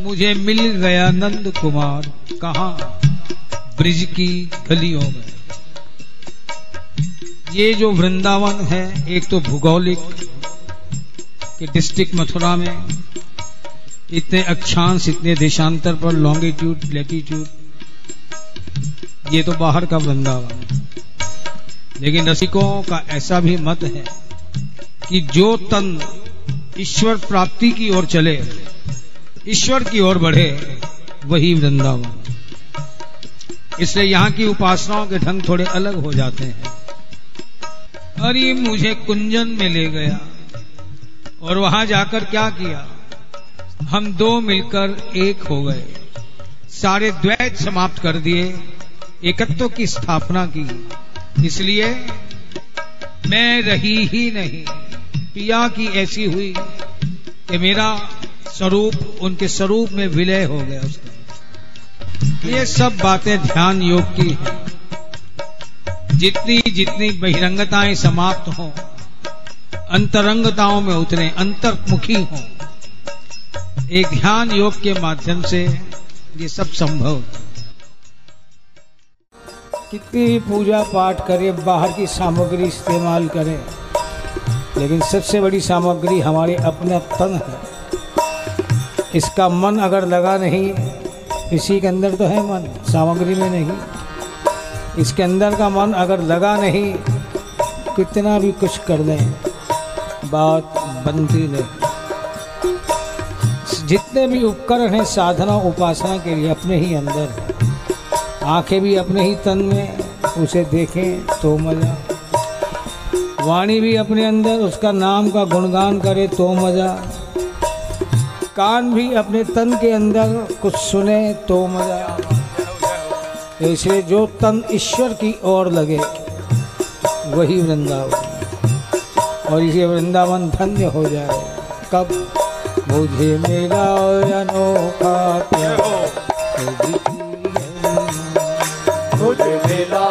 मुझे मिल गया नंद कुमार। कहा? ब्रिज की गलियों में। ये जो वृंदावन है, एक तो भूगोलिक कि डिस्ट्रिक्ट मथुरा में, इतने अक्षांश, इतने देशांतर पर लॉन्गिट्यूड लेटीट्यूड ये तो बाहर का वृंदावन है। लेकिन रसिकों का ऐसा भी मत है कि जो तन ईश्वर प्राप्ति की ओर चले ईश्वर की ओर बढ़े, वही वृंदावन। इसलिए यहाँ की उपासनाओं के ढंग थोड़े अलग हो जाते हैं। अरे मुझे कुंजन में ले गया और वहाँ जाकर क्या किया? हम दो मिलकर एक हो गए। सारे द्वैत समाप्त कर दिए, एकत्व की स्थापना की। इसलिए मैं रही ही नहीं। पिया की ऐसी हुई कि मेरा स्वरूप, उनके स्वरूप में विलय हो गया उसका। ये सब बातें ध्यान योग की है। जितनी जितनी बहिरंगताएँ समाप्त हों, अंतरंगताओं में उतरे अंतर्मुखी हों। एक ध्यान योग के माध्यम से ये सब संभव कितनी भी पूजा पाठ करें, बाहर की सामग्री इस्तेमाल करें। लेकिन सबसे बड़ी सामग्री हमारे अपने तन है। इसका मन अगर लगा नहीं, इसी के अंदर तो है मन, सामग्री में नहीं। इसके अंदर का मन अगर लगा नहीं, कितना भी कुछ कर लें, बात बनती नहीं। जितने भी उपकरण हैं, साधना, उपासना के लिए अपने ही अंदर, आँखें भी अपने ही तन में, उसे देखें तो मज़ा। वाणी भी अपने अंदर, उसका नाम का गुणगान करे तो मज़ा। कान भी अपने तन के अंदर कुछ सुने तो मज़ा इसलिए जो तन ईश्वर की ओर लगे, वही वृंदावन। और इसे वृंदावन धन्य हो जाए। कब? मुझे मेरा अनोखा प्यार। मुझे मेरा